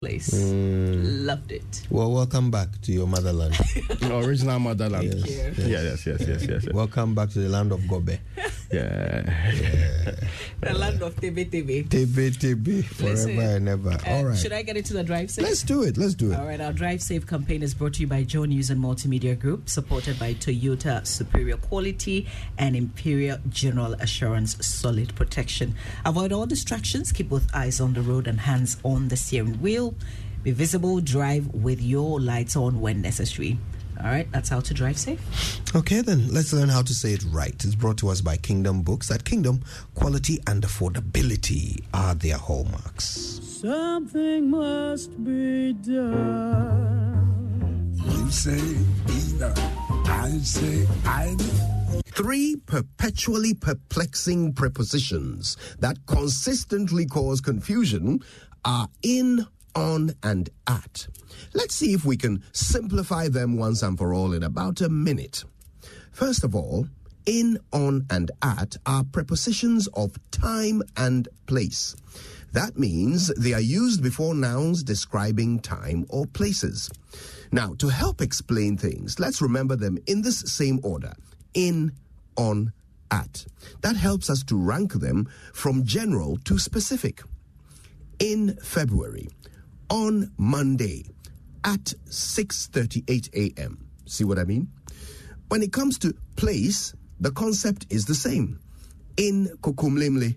place. Hmm. Loved it. Well, welcome back to your motherland. Original motherland. Yes, Yeah, yes. yes, yes, yes, yes. yes. welcome back to the land of Gobe. Yeah. The land of Tebe Tebe. Tebe, tebe, forever Listen, and ever. Uh, All right. Should I get into the drive safe? Let's do it. Let's do it. All right, our Drive Safe campaign is brought to you by Joy News and Multimedia Group, supported by Toyota Superior Quality and Imperial General Assurance Solid Protection. Avoid all distractions, keep both eyes on the road and hands on the steering wheel. Be visible, drive with your lights on when necessary. All right, that's how to drive safe. Okay, then let's learn how to say it right. It's brought to us by Kingdom Books. At Kingdom, quality and affordability are their hallmarks. Something must be done. You say either. I say either. Three perpetually perplexing prepositions that consistently cause confusion are in, on, and at. Let's see if we can simplify them once and for all in about a minute. First of all, in, on, and at are prepositions of time and place. That means they are used before nouns describing time or places. Now, to help explain things, let's remember them in this same order in, on, at. That helps us to rank them from general to specific. In February, on Monday, at 6:38 a.m. See what I mean? When it comes to place, the concept is the same. In Kokomlemle,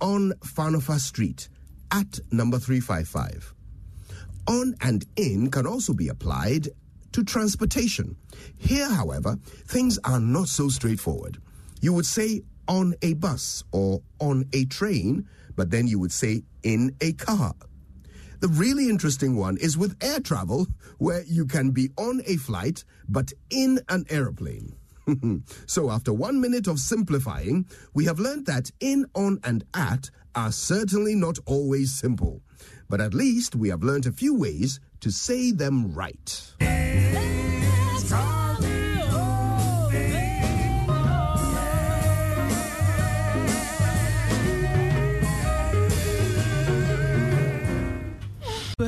on Fanofa Street, at number 355. On and in can also be applied to transportation. Here, however, things are not so straightforward. You would say on a bus or on a train, but then you would say in a car. The really interesting one is with air travel, where you can be on a flight but in an aeroplane. so, after one minute of simplifying, we have learned that in, on, and at are certainly not always simple. But at least we have learned a few ways to say them right.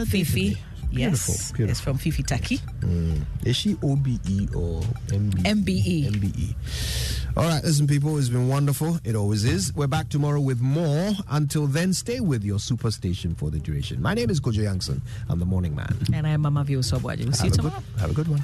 Fifi. Beautiful, Yes, beautiful. it's from Fifi Taki. Mm. Is she OBE or MBE? MBE. MBE. All right, listen, people, it's been wonderful. It always is. We're back tomorrow with more. Until then, stay with your superstation for the duration. My name is Kojo Yankson. I'm the morning man. And I'm Mama Vio Sobwaji. We'll see you Have good, tomorrow. have a good one.